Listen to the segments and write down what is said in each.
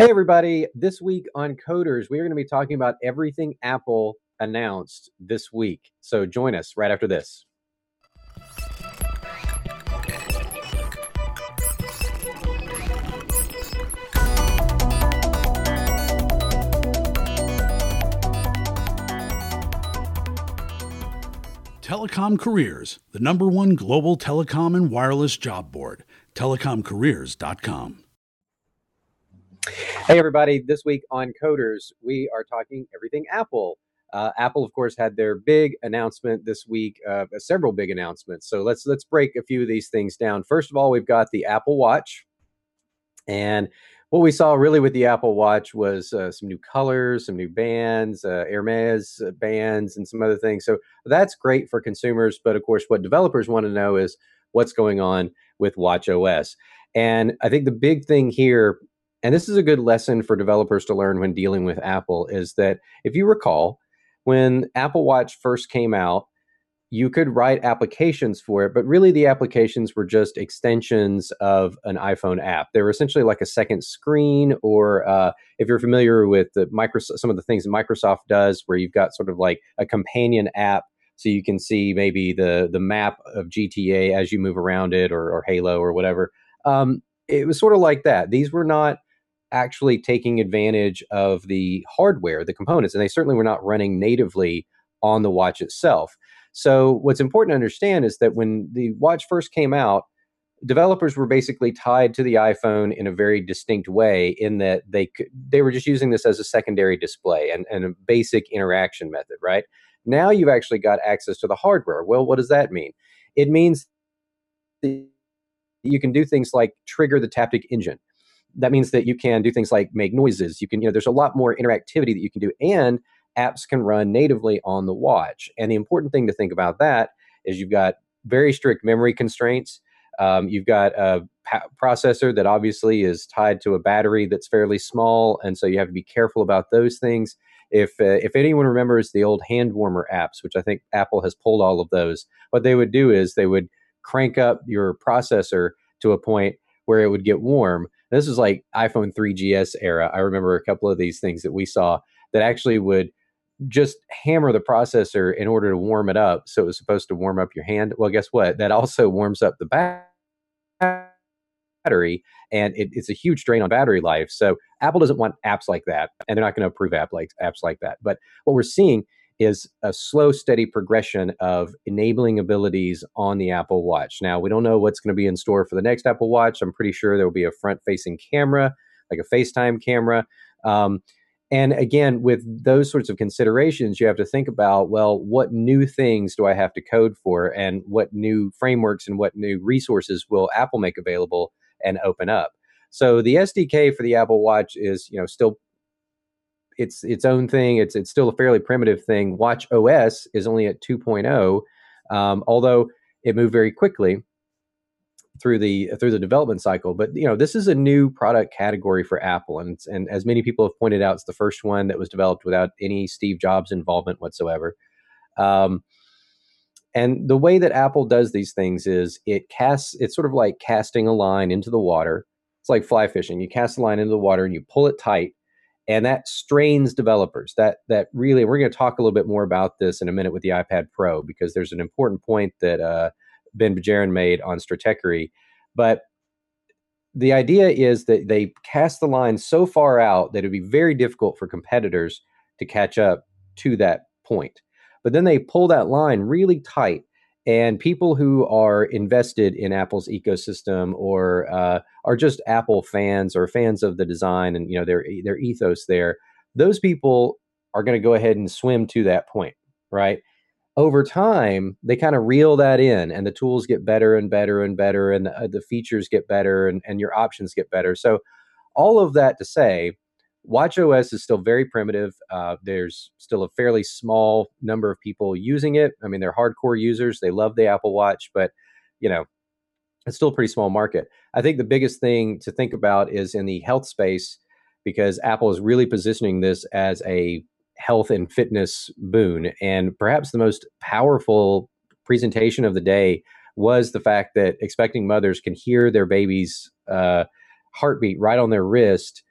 Hey, everybody. This week on Coders, we are going to be talking about everything Apple announced this week. So join us right after this. Telecom Careers, the number one global telecom and wireless job board, telecomcareers.com. Hey, everybody. This week on Coders, we are talking everything Apple. Uh, Apple, of course, had their big announcement this week, uh, several big announcements. So let's let's break a few of these things down. First of all, we've got the Apple Watch, and what we saw really with the Apple Watch was uh, some new colors, some new bands, uh, Hermes uh, bands, and some other things. So that's great for consumers. But of course, what developers want to know is what's going on with Watch OS. And I think the big thing here, and this is a good lesson for developers to learn when dealing with Apple, is that if you recall, when Apple Watch first came out, you could write applications for it, but really the applications were just extensions of an iPhone app. They were essentially like a second screen, or uh, if you're familiar with the Microsoft, some of the things Microsoft does, where you've got sort of like a companion app, so you can see maybe the the map of GTA as you move around it, or, or Halo, or whatever. Um, it was sort of like that. These were not actually taking advantage of the hardware, the components, and they certainly were not running natively on the watch itself. So what's important to understand is that when the watch first came out, developers were basically tied to the iPhone in a very distinct way in that they could, they were just using this as a secondary display and, and a basic interaction method, right? Now you've actually got access to the hardware. Well, what does that mean? It means you can do things like trigger the Taptic engine. That means that you can do things like make noises. You can, you know, there's a lot more interactivity that you can do. And apps can run natively on the watch. And the important thing to think about that is you've got very strict memory constraints. Um, you've got a pa- processor that obviously is tied to a battery that's fairly small, and so you have to be careful about those things. If uh, if anyone remembers the old hand warmer apps, which I think Apple has pulled all of those, what they would do is they would crank up your processor to a point where it would get warm. This was like iPhone 3GS era. I remember a couple of these things that we saw that actually would just hammer the processor in order to warm it up. So it was supposed to warm up your hand. Well, guess what? That also warms up the battery, and it, it's a huge drain on battery life. So Apple doesn't want apps like that, and they're not going to approve app like apps like that. But what we're seeing is a slow, steady progression of enabling abilities on the Apple Watch. Now, we don't know what's going to be in store for the next Apple Watch. I'm pretty sure there will be a front facing camera, like a FaceTime camera. Um, and again, with those sorts of considerations, you have to think about well, what new things do I have to code for, and what new frameworks and what new resources will Apple make available and open up. So the SDK for the Apple Watch is, you know, still it's its own thing. It's it's still a fairly primitive thing. Watch OS is only at 2.0, um, although it moved very quickly through the through the development cycle. But you know, this is a new product category for Apple, and and as many people have pointed out, it's the first one that was developed without any Steve Jobs involvement whatsoever. Um, and the way that Apple does these things is it casts. It's sort of like casting a line into the water. It's like fly fishing. You cast a line into the water and you pull it tight, and that strains developers. That that really, we're going to talk a little bit more about this in a minute with the iPad Pro because there's an important point that. Uh, Ben Bajarin made on Stratechery. But the idea is that they cast the line so far out that it'd be very difficult for competitors to catch up to that point. But then they pull that line really tight, and people who are invested in Apple's ecosystem or uh, are just Apple fans or fans of the design and you know their their ethos there, those people are going to go ahead and swim to that point, right? over time they kind of reel that in and the tools get better and better and better and the, uh, the features get better and, and your options get better so all of that to say watch os is still very primitive uh, there's still a fairly small number of people using it i mean they're hardcore users they love the apple watch but you know it's still a pretty small market i think the biggest thing to think about is in the health space because apple is really positioning this as a health and fitness boon. And perhaps the most powerful presentation of the day was the fact that expecting mothers can hear their baby's uh, heartbeat right on their wrist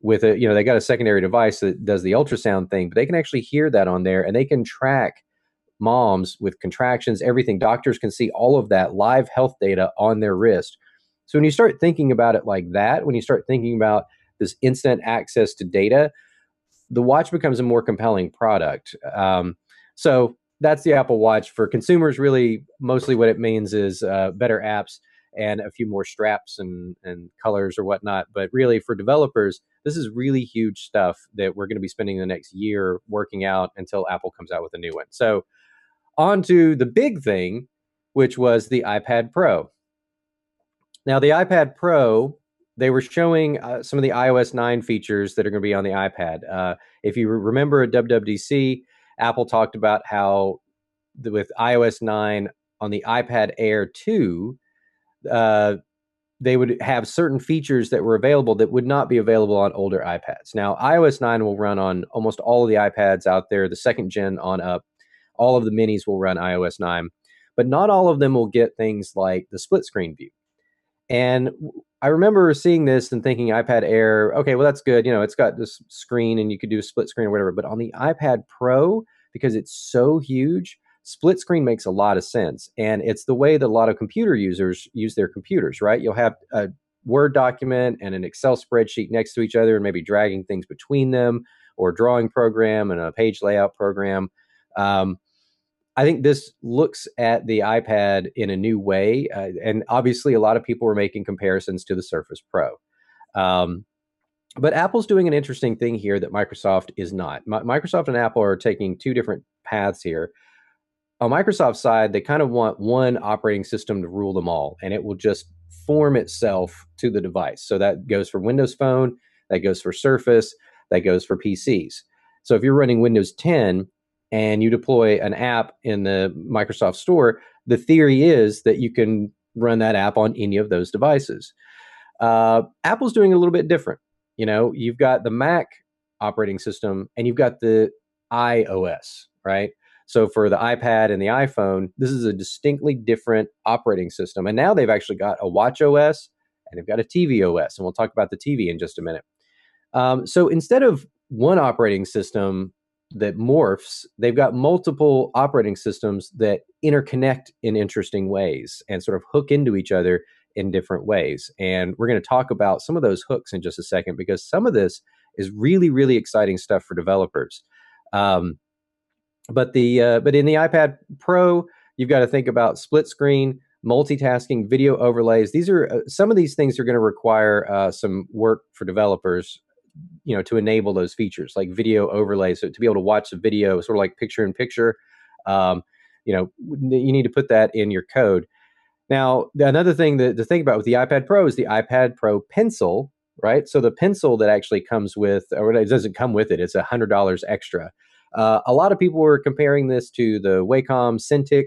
with a you know they got a secondary device that does the ultrasound thing, but they can actually hear that on there and they can track moms with contractions, everything. Doctors can see all of that live health data on their wrist. So when you start thinking about it like that, when you start thinking about this instant access to data, the watch becomes a more compelling product. Um, so that's the Apple Watch for consumers. Really, mostly what it means is uh, better apps and a few more straps and and colors or whatnot. But really, for developers, this is really huge stuff that we're going to be spending the next year working out until Apple comes out with a new one. So, on to the big thing, which was the iPad Pro. Now, the iPad Pro, they were showing uh, some of the iOS 9 features that are going to be on the iPad. Uh, if you remember at WWDC, Apple talked about how the, with iOS 9 on the iPad Air 2, uh, they would have certain features that were available that would not be available on older iPads. Now, iOS 9 will run on almost all of the iPads out there, the second gen on up. All of the minis will run iOS 9, but not all of them will get things like the split screen view. And I remember seeing this and thinking iPad Air, okay, well, that's good. You know, it's got this screen and you could do a split screen or whatever. But on the iPad Pro, because it's so huge, split screen makes a lot of sense. And it's the way that a lot of computer users use their computers, right? You'll have a Word document and an Excel spreadsheet next to each other and maybe dragging things between them or drawing program and a page layout program. Um, I think this looks at the iPad in a new way. Uh, and obviously, a lot of people were making comparisons to the Surface Pro. Um, but Apple's doing an interesting thing here that Microsoft is not. M- Microsoft and Apple are taking two different paths here. On Microsoft's side, they kind of want one operating system to rule them all, and it will just form itself to the device. So that goes for Windows Phone, that goes for Surface, that goes for PCs. So if you're running Windows 10, and you deploy an app in the Microsoft Store, the theory is that you can run that app on any of those devices. Uh, Apple's doing a little bit different. You know, you've got the Mac operating system and you've got the iOS, right? So for the iPad and the iPhone, this is a distinctly different operating system. And now they've actually got a Watch OS and they've got a TV OS. And we'll talk about the TV in just a minute. Um, so instead of one operating system that morphs, they've got multiple operating systems that interconnect in interesting ways and sort of hook into each other in different ways. And we're going to talk about some of those hooks in just a second because some of this is really, really exciting stuff for developers. Um, but the uh, but in the iPad Pro, you've got to think about split screen, multitasking, video overlays. These are uh, some of these things are going to require uh, some work for developers you know to enable those features like video overlays so to be able to watch the video sort of like picture in picture. Um, you know you need to put that in your code. Now another thing that to think about with the ipad pro is the ipad pro pencil right? So the pencil that actually comes with or it doesn't come with it it's a hundred dollars extra uh, a lot of people were comparing this to the wacom cintiq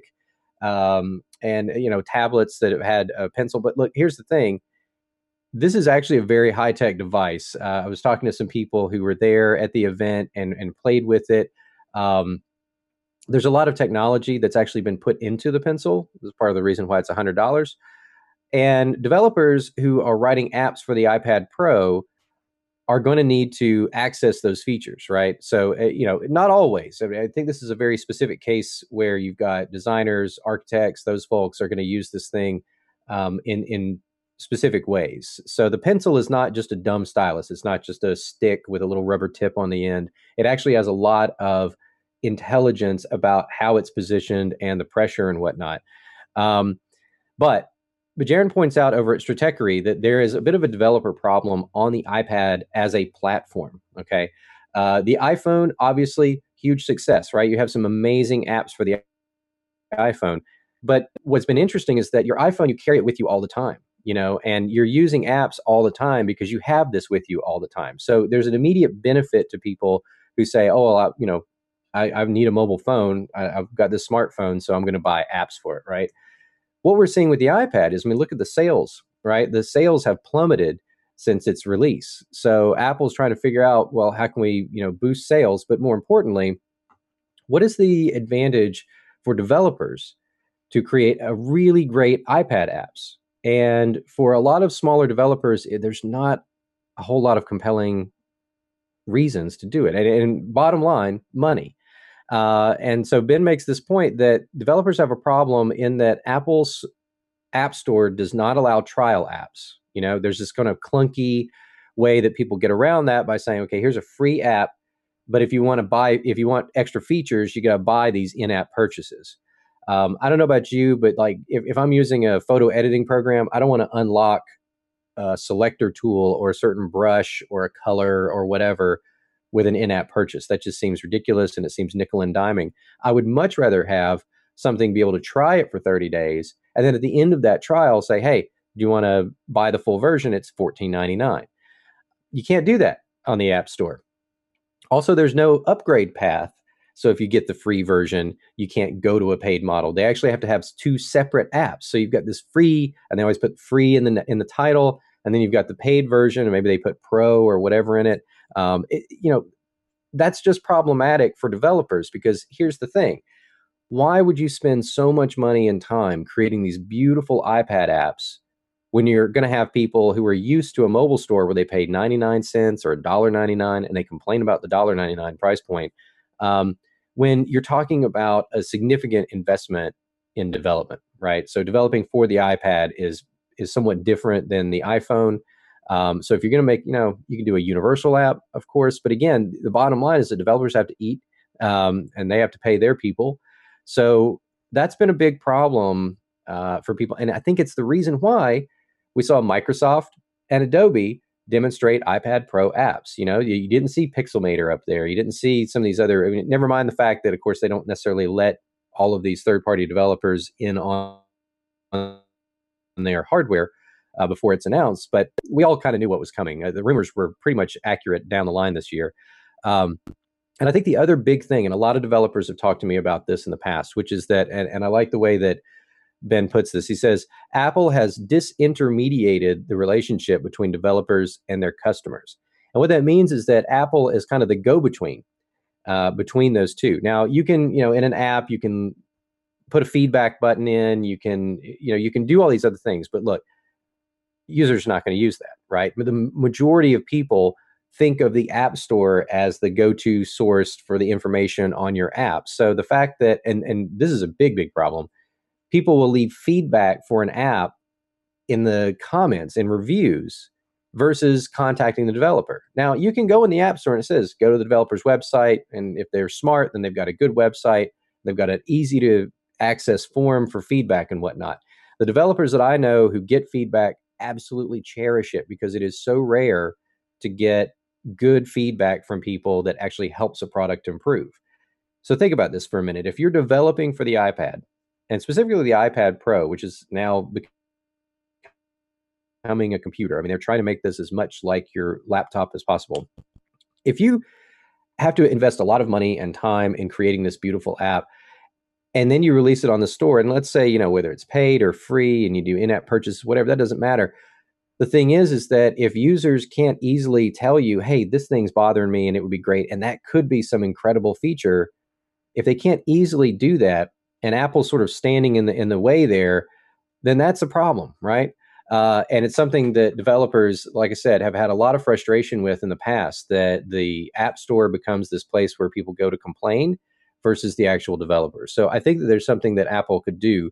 um, and you know tablets that have had a pencil but look here's the thing this is actually a very high tech device. Uh, I was talking to some people who were there at the event and, and played with it. Um, there's a lot of technology that's actually been put into the pencil. This is part of the reason why it's $100. And developers who are writing apps for the iPad Pro are going to need to access those features, right? So, uh, you know, not always. I, mean, I think this is a very specific case where you've got designers, architects, those folks are going to use this thing um, in in specific ways. So the pencil is not just a dumb stylus. It's not just a stick with a little rubber tip on the end. It actually has a lot of intelligence about how it's positioned and the pressure and whatnot. Um, but Bajarin points out over at Stratechery that there is a bit of a developer problem on the iPad as a platform. Okay. Uh, the iPhone, obviously, huge success, right? You have some amazing apps for the iPhone. But what's been interesting is that your iPhone, you carry it with you all the time you know, and you're using apps all the time because you have this with you all the time. So there's an immediate benefit to people who say, oh, well, I, you know, I, I, need a mobile phone. I, have got this smartphone, so I'm going to buy apps for it, right? What we're seeing with the iPad is, I mean, look at the sales, right? The sales have plummeted since its release. So Apple's trying to figure out, well, how can we, you know, boost sales? But more importantly, what is the advantage for developers to create a really great iPad apps? And for a lot of smaller developers, eh, there's not a whole lot of compelling reasons to do it. And, and bottom line, money. Uh, and so Ben makes this point that developers have a problem in that Apple's App Store does not allow trial apps. You know, there's this kind of clunky way that people get around that by saying, okay, here's a free app, but if you want to buy, if you want extra features, you got to buy these in-app purchases. Um, I don't know about you, but like if, if I'm using a photo editing program, I don't want to unlock a selector tool or a certain brush or a color or whatever with an in-app purchase. That just seems ridiculous and it seems nickel and diming. I would much rather have something be able to try it for 30 days and then at the end of that trial say, "Hey, do you want to buy the full version? It's $14.99." You can't do that on the App Store. Also, there's no upgrade path. So if you get the free version, you can't go to a paid model. They actually have to have two separate apps. So you've got this free, and they always put free in the in the title, and then you've got the paid version, and maybe they put pro or whatever in it. Um, it you know, that's just problematic for developers because here's the thing: why would you spend so much money and time creating these beautiful iPad apps when you're going to have people who are used to a mobile store where they paid 99 cents or $1.99 and they complain about the $1.99 price point? Um, when you're talking about a significant investment in development right? So developing for the ipad is is somewhat different than the iphone um, so if you're going to make you know you can do a universal app of course but again the bottom line is the developers have to eat um, and they have to pay their people so that's been a big problem uh, for people and i think it's the reason why we saw Microsoft and Adobe demonstrate iPad Pro apps. You know, you, you, didn't see Pixelmator up there. You didn't see some of these other. I mean, never mind the fact that, of course, they don't necessarily let all of these third-party developers in on, on their hardware uh, before it's announced. But we all kind of knew what was coming. Uh, the rumors were pretty much accurate down the line this year. Um, and I think the other big thing, and a lot of developers have talked to me about this in the past, which is that, and, and I like the way that Ben puts this. He says Apple has disintermediated the relationship between developers and their customers. And what that means is that Apple is kind of the go between uh, between those two. Now, you can, you know, in an app, you can put a feedback button in, you can, you know, you can do all these other things. But look, users not going to use that, right? But the majority of people think of the App Store as the go to source for the information on your app. So the fact that, and, and this is a big, big problem people will leave feedback for an app in the comments and reviews versus contacting the developer. Now, you can go in the App Store and it says go to the developer's website. And if they're smart, then they've got a good website. They've got an easy to access form for feedback and whatnot. The developers that I know who get feedback absolutely cherish it because it is so rare to get good feedback from people that actually helps a product improve. So think about this for a minute. If you're developing for the iPad and specifically the iPad Pro, which is now becoming a computer. I mean, they're trying to make this as much like your laptop as possible. If you have to invest a lot of money and time in creating this beautiful app, and then you release it on the store, and let's say, you know, whether it's paid or free and you do in app purchases, whatever, that doesn't matter. The thing is, is that if users can't easily tell you, hey, this thing's bothering me and it would be great, and that could be some incredible feature, if they can't easily do that, and Apple's sort of standing in the in the way there, then that's a problem, right? Uh, and it's something that developers, like I said, have had a lot of frustration with in the past. That the App Store becomes this place where people go to complain versus the actual developers. So I think that there's something that Apple could do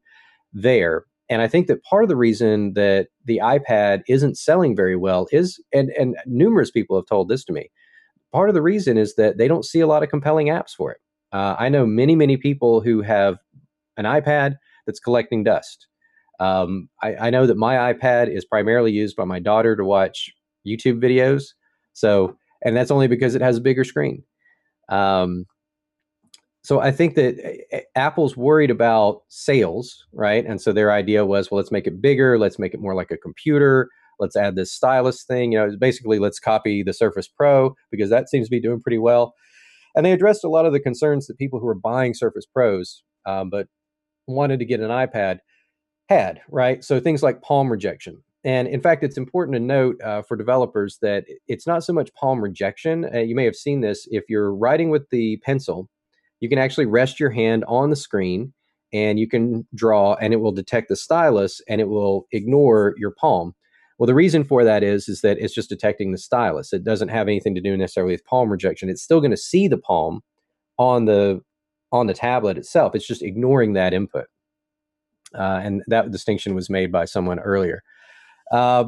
there. And I think that part of the reason that the iPad isn't selling very well is, and, and numerous people have told this to me, part of the reason is that they don't see a lot of compelling apps for it. Uh, I know many, many people who have an iPad that's collecting dust. Um, I, I, know that my iPad is primarily used by my daughter to watch YouTube videos. So, and that's only because it has a bigger screen. Um, so I think that eh, eh, Apple's worried about sales, right? And so their idea was, well, let's make it bigger, let's make it more like a computer, let's add this stylus thing. You know, basically, let's copy the Surface Pro because that seems to be doing pretty well. And they addressed a lot of the concerns that people who are buying Surface Pros, um, but wanted to get an iPad had, right? So things like palm rejection. And in fact, it's important to note uh, for developers that it's not so much palm rejection. Uh, you may have seen this. If you're writing with the pencil, you can actually rest your hand on the screen and you can draw, and it will detect the stylus and it will ignore your palm. Well, the reason for that is is that it's just detecting the stylus. It doesn't have anything to do necessarily with palm rejection. It's still going to see the palm on the on the tablet itself. It's just ignoring that input. Uh, and that distinction was made by someone earlier. Uh,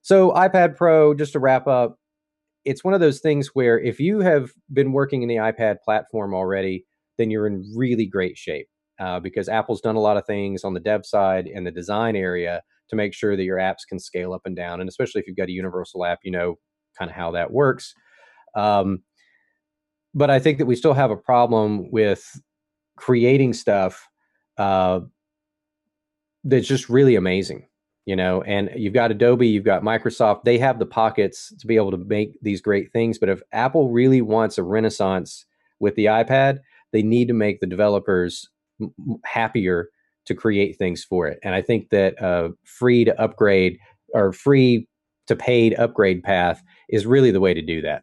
so iPad Pro, just to wrap up, it's one of those things where if you have been working in the iPad platform already, then you're in really great shape uh, because Apple's done a lot of things on the dev side and the design area to make sure that your apps can scale up and down. And especially if you've got a universal app, you know kind of how that works. Um, but I think that we still have a problem with creating stuff uh, that's just really amazing you know and you've got adobe you've got microsoft they have the pockets to be able to make these great things but if apple really wants a renaissance with the ipad they need to make the developers happier to create things for it. And i think that uh, free to upgrade or free to paid upgrade path is really the way to do that.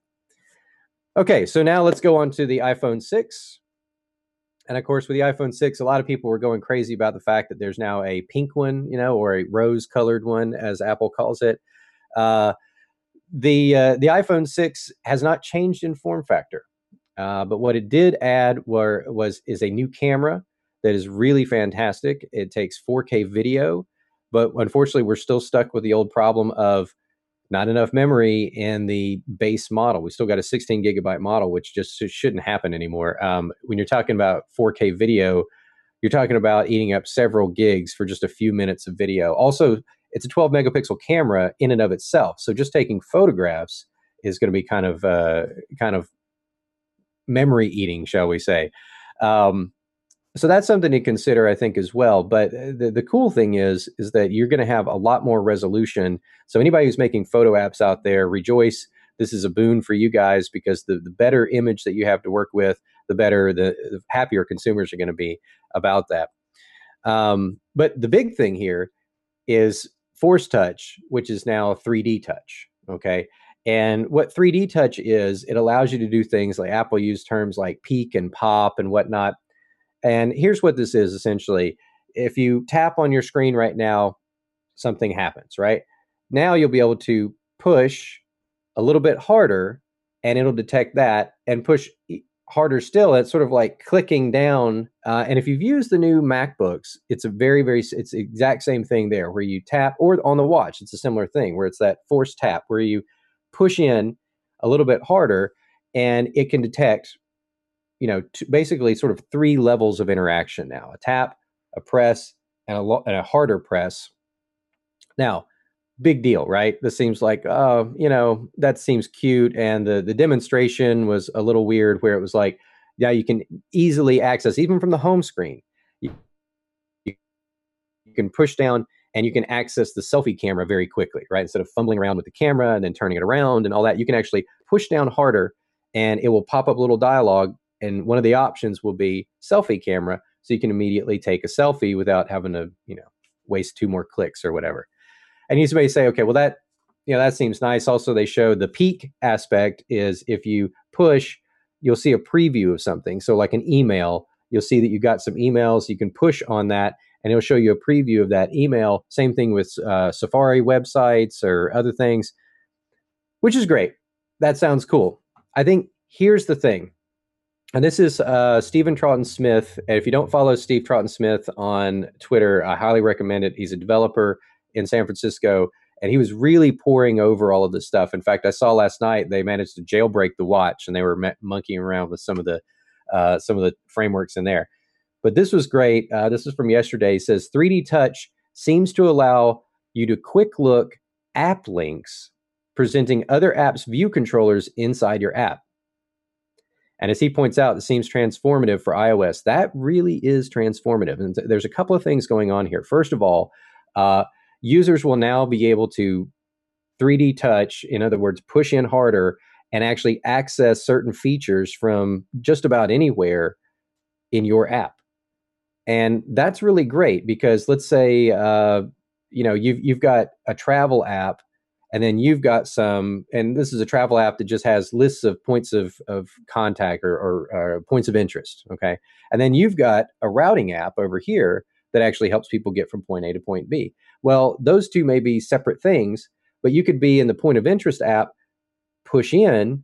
Okay so now let's go on to the iphone 6 and of course, with the iPhone 6, a lot of people were going crazy about the fact that there's now a pink one, you know, or a rose colored one, as Apple calls it. Uh, the uh, the iPhone 6 has not changed in form factor, uh, but what it did add were was is a new camera that is really fantastic. It takes 4K video, but unfortunately, we're still stuck with the old problem of not enough memory in the base model. We still got a 16 gigabyte model, which just shouldn't happen anymore. Um, when you're talking about 4K video, you're talking about eating up several gigs for just a few minutes of video. Also, it's a 12 megapixel camera in and of itself, so just taking photographs is going to be kind of uh, kind of memory eating, shall we say? Um, so that's something to consider i think as well. But uh, the, the cool thing is is that you're going to have a lot more resolution. So anybody who's making photo apps out there rejoice. This is a boon for you guys because the, the better image that you have to work with the better the, the happier consumers are going to be about that. Um, but the big thing here is force touch which is now 3d touch okay and what 3d touch is it allows you to do things like apple used terms like peek and pop and whatnot and here's what this is essentially if you tap on your screen right now, something happens, right? Now you'll be able to push a little bit harder and it'll detect that and push harder still. It's sort of like clicking down. Uh, and if you've used the new MacBooks, it's a very, very, it's exact same thing there where you tap or on the watch, it's a similar thing where it's that force tap where you push in a little bit harder and it can detect you know, basically sort of three levels of interaction now: a tap, a press, and a, lo- and a harder press. Now, big deal, right? This seems like, oh, you know, that seems cute, and the the demonstration was a little weird, where it was like, yeah, you can easily access even from the home screen. You, you can push down and you can access the selfie camera very quickly, right? Instead of fumbling around with the camera and then turning it around and all that, you can actually push down harder and it will pop up a little dialogue. And one of the options will be selfie camera so you can immediately take a selfie without having to you know waste two more clicks or whatever. And you may say okay well that you know that seems nice. Also they show the peek aspect is if you push you'll see a preview of something. So like an email you'll see that you got some emails you can push on that and it'll show you a preview of that email same thing with uh, safari websites or other things which is great that sounds cool i think here's the thing and this is uh, Steven Troughton Smith. And if you don't follow Steve Troughton Smith on Twitter, I highly recommend it. He's a developer in San Francisco, and he was really poring over all of this stuff. In fact, I saw last night they managed to jailbreak the watch, and they were monkeying around with some of the uh, some of the frameworks in there. But this was great. Uh, this is from yesterday. He says 3D Touch seems to allow you to quick look app links presenting other apps' view controllers inside your app. And as he points out, it seems transformative for iOS. That really is transformative. And there's a couple of things going on here. First of all, uh, users will now be able to 3D touch, in other words, push in harder and actually access certain features from just about anywhere in your app. And that's really great because let's say, uh, you know, you've, you've got a travel app and then you've got some and this is a travel app that just has lists of points of, of contact or, or, or, points of interest okay and then you've got a routing app over here that actually helps people get from point a to point b well those two may be separate things but you could be in the point of interest app, push in,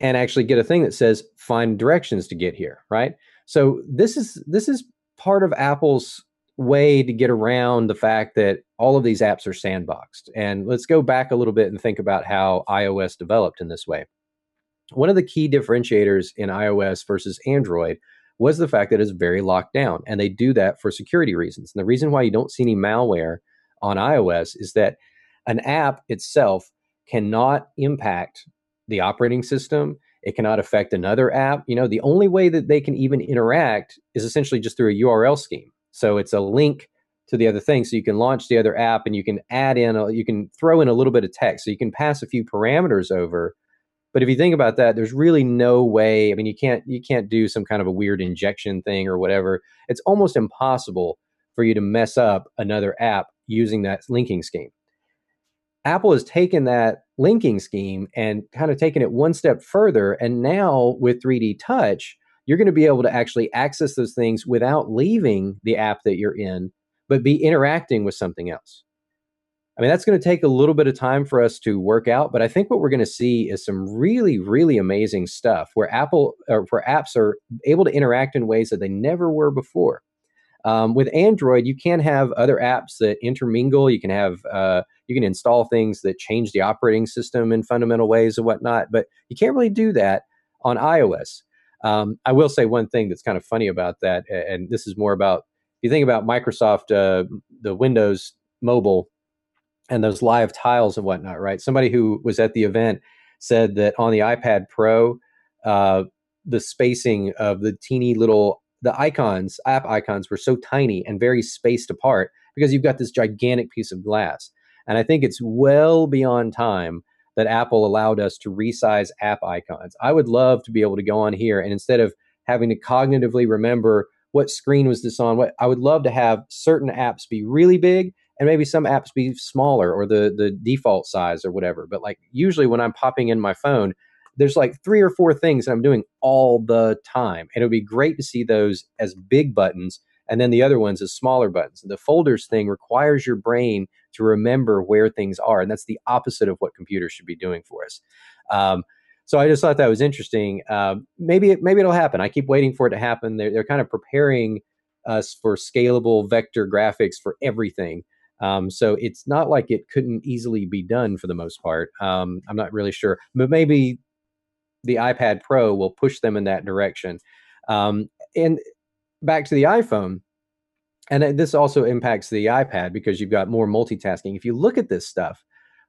and actually get a thing that says find directions to get here, right? So this is this is part of Apple's way to get around the fact that all of these apps are sandboxed. And let's go back a little bit and think about how iOS developed in this way. One of the key differentiators in iOS versus Android was the fact that it's very locked down. And they do that for security reasons. And the reason why you don't see any malware on iOS is that an app itself cannot impact the operating system. It cannot affect another app. You know, the only way that they can even interact is essentially just through a URL scheme. So it's a link to the other thing. So you can launch the other app and you can add in, a, you can throw in a little bit of text. So you can pass a few parameters over. But if you think about that, there's really no way. I mean, you can't you can't do some kind of a weird injection thing or whatever. It's almost impossible for you to mess up another app using that linking scheme. Apple has taken that linking scheme and kind of taken it one step further. And now with 3D Touch, you're going to be able to actually access those things without leaving the app that you're in, but be interacting with something else. I mean, that's going to take a little bit of time for us to work out, but I think what we're going to see is some really, really amazing stuff where Apple or where apps are able to interact in ways that they never were before. Um, with Android, you can have other apps that intermingle. You can have uh, you can install things that change the operating system in fundamental ways and whatnot, but you can't really do that on iOS. Um, I will say one thing that's kind of funny about that, and this is more about if you think about Microsoft, uh, the Windows mobile, and those live tiles and whatnot, right? Somebody who was at the event said that on the iPad Pro, uh, the spacing of the teeny little the icons, app icons, were so tiny and very spaced apart because you've got this gigantic piece of glass. And I think it's well beyond time that Apple allowed us to resize app icons. I would love to be able to go on here and instead of having to cognitively remember what screen was this on, what I would love to have certain apps be really big and maybe some apps be smaller or the the default size or whatever. But like usually when I'm popping in my phone, there's like three or four things that I'm doing all the time. And it would be great to see those as big buttons and then the other ones as smaller buttons. The folders thing requires your brain to remember where things are. And that's the opposite of what computers should be doing for us. Um, so I just thought that was interesting. Uh, maybe it, maybe it'll happen. I keep waiting for it to happen. They're, they're kind of preparing us for scalable vector graphics for everything. Um, so it's not like it couldn't easily be done for the most part. Um, I'm not really sure, but maybe the iPad Pro will push them in that direction. Um, and back to the iPhone, and this also impacts the iPad because you've got more multitasking. If you look at this stuff,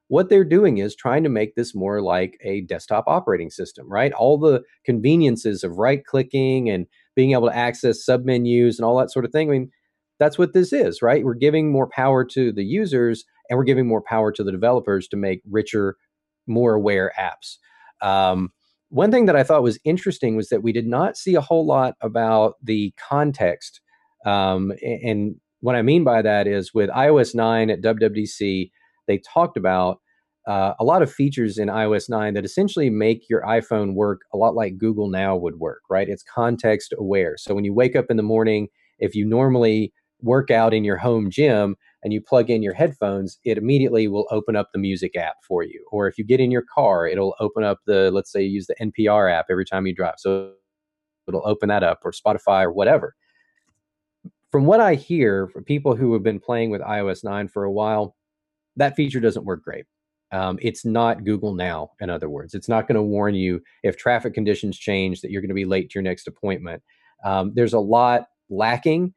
what they're doing is trying to make this more like a desktop operating system, right? All the conveniences of right clicking and being able to access submenus and all that sort of thing. I mean, that's what this is, right? We're giving more power to the users and we're giving more power to the developers to make richer, more aware apps. Um, one thing that I thought was interesting was that we did not see a whole lot about the context. Um, and what I mean by that is with iOS 9 at WWDC, they talked about uh, a lot of features in iOS 9 that essentially make your iPhone work a lot like Google Now would work, right? It's context aware. So when you wake up in the morning, if you normally work out in your home gym, and you plug in your headphones, it immediately will open up the music app for you. Or if you get in your car, it'll open up the, let's say, you use the NPR app every time you drive. So it'll open that up or Spotify or whatever. From what I hear from people who have been playing with iOS 9 for a while, that feature doesn't work great. Um, it's not Google Now, in other words. It's not going to warn you if traffic conditions change that you're going to be late to your next appointment. Um, there's a lot lacking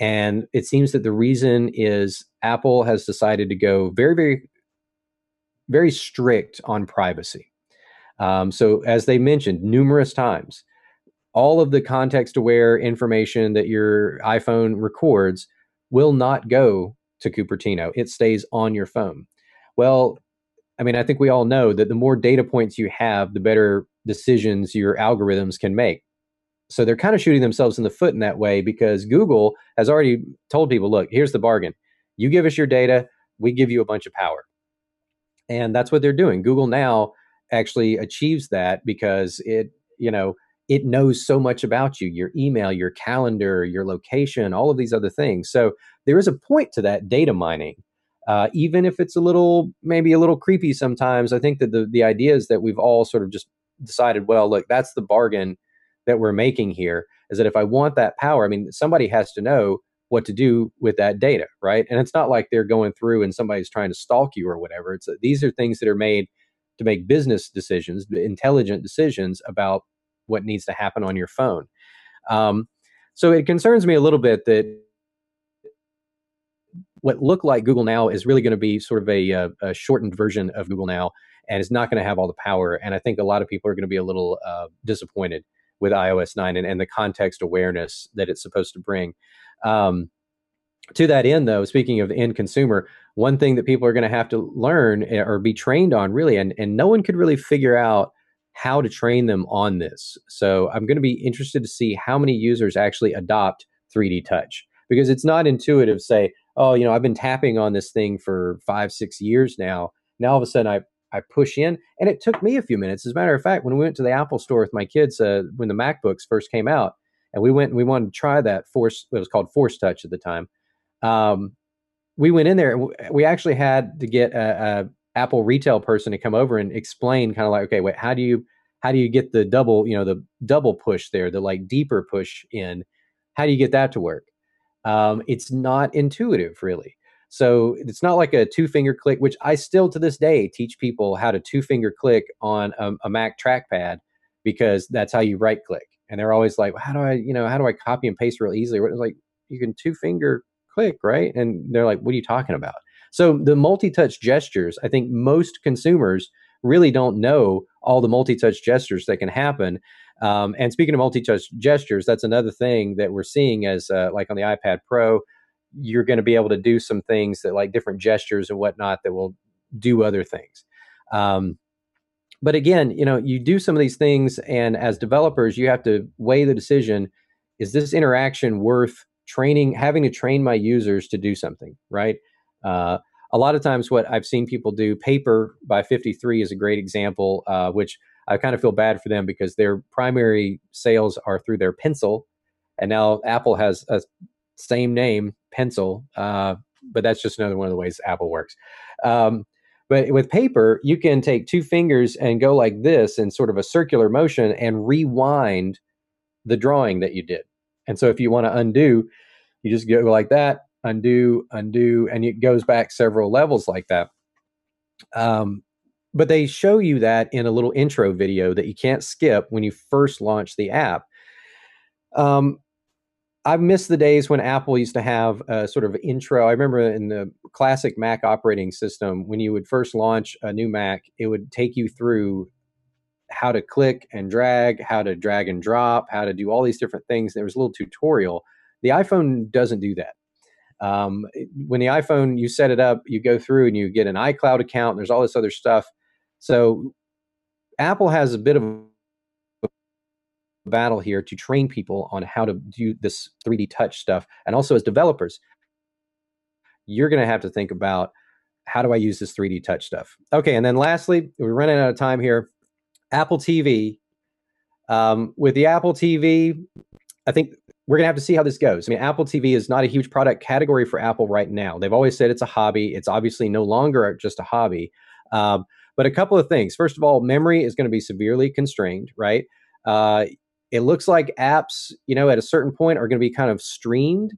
and it seems that the reason is Apple has decided to go very, very, very strict on privacy. Um, so, as they mentioned numerous times, all of the context aware information that your iPhone records will not go to Cupertino. It stays on your phone. Well, I mean, I think we all know that the more data points you have, the better decisions your algorithms can make. So they're kind of shooting themselves in the foot in that way because Google has already told people, look, here's the bargain. You give us your data, we give you a bunch of power. And that's what they're doing. Google now actually achieves that because it, you know, it knows so much about you, your email, your calendar, your location, all of these other things. So there is a point to that data mining. uh, even if it's a little maybe a little creepy sometimes. I think that the the idea is that we've all sort of just decided, well, look, that's the bargain that we're making here. Is that if I want that power, I mean, somebody has to know what to do with that data, right? And it's not like they're going through and somebody's trying to stalk you or whatever. It's these are things that are made to make business decisions, intelligent decisions about what needs to happen on your phone. Um, so it concerns me a little bit that what looked like Google Now is really going to be sort of a, a, a, shortened version of Google Now, and it's not going to have all the power. And I think a lot of people are going to be a little uh, disappointed with iOS 9 and, and, the context awareness that it's supposed to bring. Um, to that end, though, speaking of the end consumer, one thing that people are going to have to learn eh, or be trained on, really, and, and no one could really figure out how to train them on this. So I'm going to be interested to see how many users actually adopt 3D touch because it's not intuitive. Say, oh, you know, I've been tapping on this thing for five, six years now. Now all of a sudden I I push in, and it took me a few minutes. As a matter of fact, when we went to the Apple store with my kids uh, when the MacBooks first came out, and we went and we wanted to try that Force. It was called Force Touch at the time. Um, we went in there. We actually had to get a, a Apple retail person to come over and explain, kind of like, okay, wait, how do you how do you get the double, you know, the double push there, the like deeper push in? How do you get that to work? Um, it's not intuitive, really. So it's not like a two finger click, which I still to this day teach people how to two finger click on a, a Mac trackpad because that's how you right click. And they're always like, how do I, you know, how do I copy and paste real easily? It's like you can two finger click, right? And they're like, what are you talking about? So the multi touch gestures, I think most consumers really don't know all the multi touch gestures that can happen. Um, and speaking of multi-touch gestures, that's another thing that we're seeing as uh, like on the iPad Pro, you're going to be able to do some things that like different gestures and whatnot that will do other things. Um, but again, you know, you do some of these things, and as developers, you have to weigh the decision: is this interaction worth training, having to train my users to do something, right? Uh, a lot of times, what I've seen people do, Paper by 53 is a great example, uh, which I kind of feel bad for them because their primary sales are through their pencil, and now Apple has a same name, Pencil. Uh, but that's just another one of the ways Apple works. Um, but with paper, you can take two fingers and go like this in sort of a circular motion and rewind the drawing that you did. And so if you want to undo, you just go like that, undo, undo, and it goes back several levels like that. Um, but they show you that in a little intro video that you can't skip when you first launch the app. Um, I've missed the days when Apple used to have a sort of intro. I remember in the classic Mac operating system, when you would first launch a new Mac, it would take you through how to click and drag, how to drag and drop, how to do all these different things. There was a little tutorial. The iPhone doesn't do that. Um, when the iPhone, you set it up, you go through and you get an iCloud account, and there's all this other stuff so Apple has a bit of battle here to train people on how to do this 3D touch stuff. And also as developers, you're going to have to think about how do I use this 3D touch stuff? Okay, and then lastly, we're running out of time here. Apple TV. Um, with the Apple TV, I think we're going to have to see how this goes. I mean, Apple TV is not a huge product category for Apple right now. They've always said it's a hobby. It's obviously no longer just a hobby. Um, but a couple of things. First of all, memory is going to be severely constrained, right? Uh, it looks like apps, you know, at a certain point are going to be kind of streamed.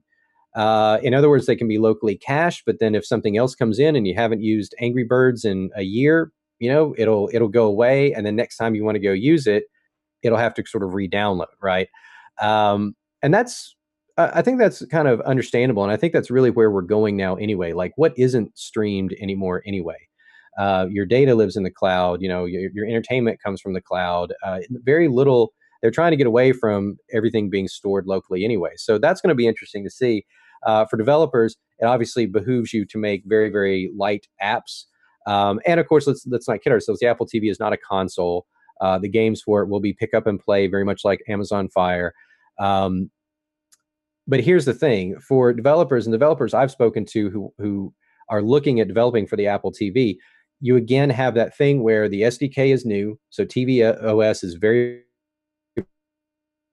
Uh, in other words, they can be locally cached, but then if something else comes in and you haven't used Angry Birds in a year, you know, it'll it'll go away, and then next time you want to go use it, it'll have to sort of re-download, right? Um, and that's I think that's kind of understandable, and I think that's really where we're going now, anyway. Like, what isn't streamed anymore, anyway? Uh, your data lives in the cloud. You know, your, your entertainment comes from the cloud. Uh, very little. They're trying to get away from everything being stored locally anyway. So that's going to be interesting to see. Uh, for developers, it obviously behooves you to make very very light apps. Um, and of course, let's let's not kid ourselves. The Apple TV is not a console. Uh, the games for it will be pick up and play, very much like Amazon Fire. Um, but here's the thing: for developers and developers I've spoken to who who are looking at developing for the Apple TV, you again have that thing where the SDK is new. So TV OS is very,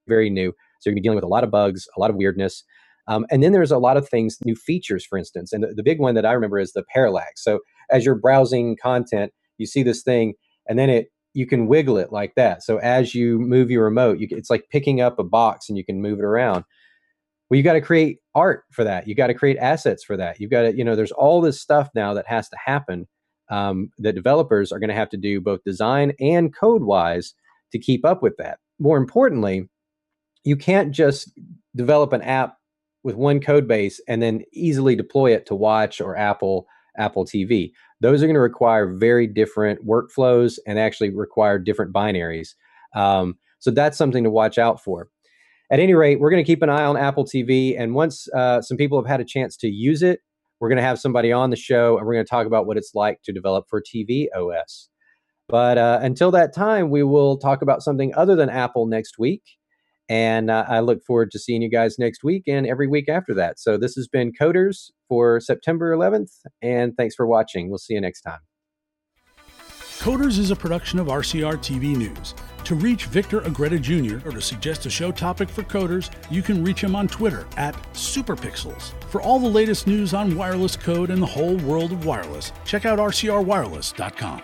very new. So you're going to be dealing with a lot of bugs, a lot of weirdness. Um, and then there's a lot of things, new features, for instance. And the, the big one that I remember is the parallax. So as you're browsing content, you see this thing, and then it you can wiggle it like that. So as you move your remote, you, it's like picking up a box and you can move it around. Well, you got to create art for that. You got to create assets for that. You've got to, you know, there's all this stuff now that has to happen um, that developers are going to have to do both design and code wise to keep up with that. More importantly, you can't just develop an app with one code base and then easily deploy it to Watch or Apple Apple TV. Those are going to require very different workflows and actually require different binaries. Um, so that's something to watch out for. At any rate, we're going to keep an eye on Apple TV. And once uh, some people have had a chance to use it, we're going to have somebody on the show and we're going to talk about what it's like to develop for tvOS. But uh, until that time, we will talk about something other than Apple next week. And uh, I look forward to seeing you guys next week and every week after that. So this has been Coders for September 11th. And thanks for watching. We'll see you next time. Coders is a production of RCR TV News. To reach Victor Agreda Jr. or to suggest a show topic for coders, you can reach him on Twitter at Superpixels. For all the latest news on wireless code and the whole world of wireless, check out rcrwireless.com.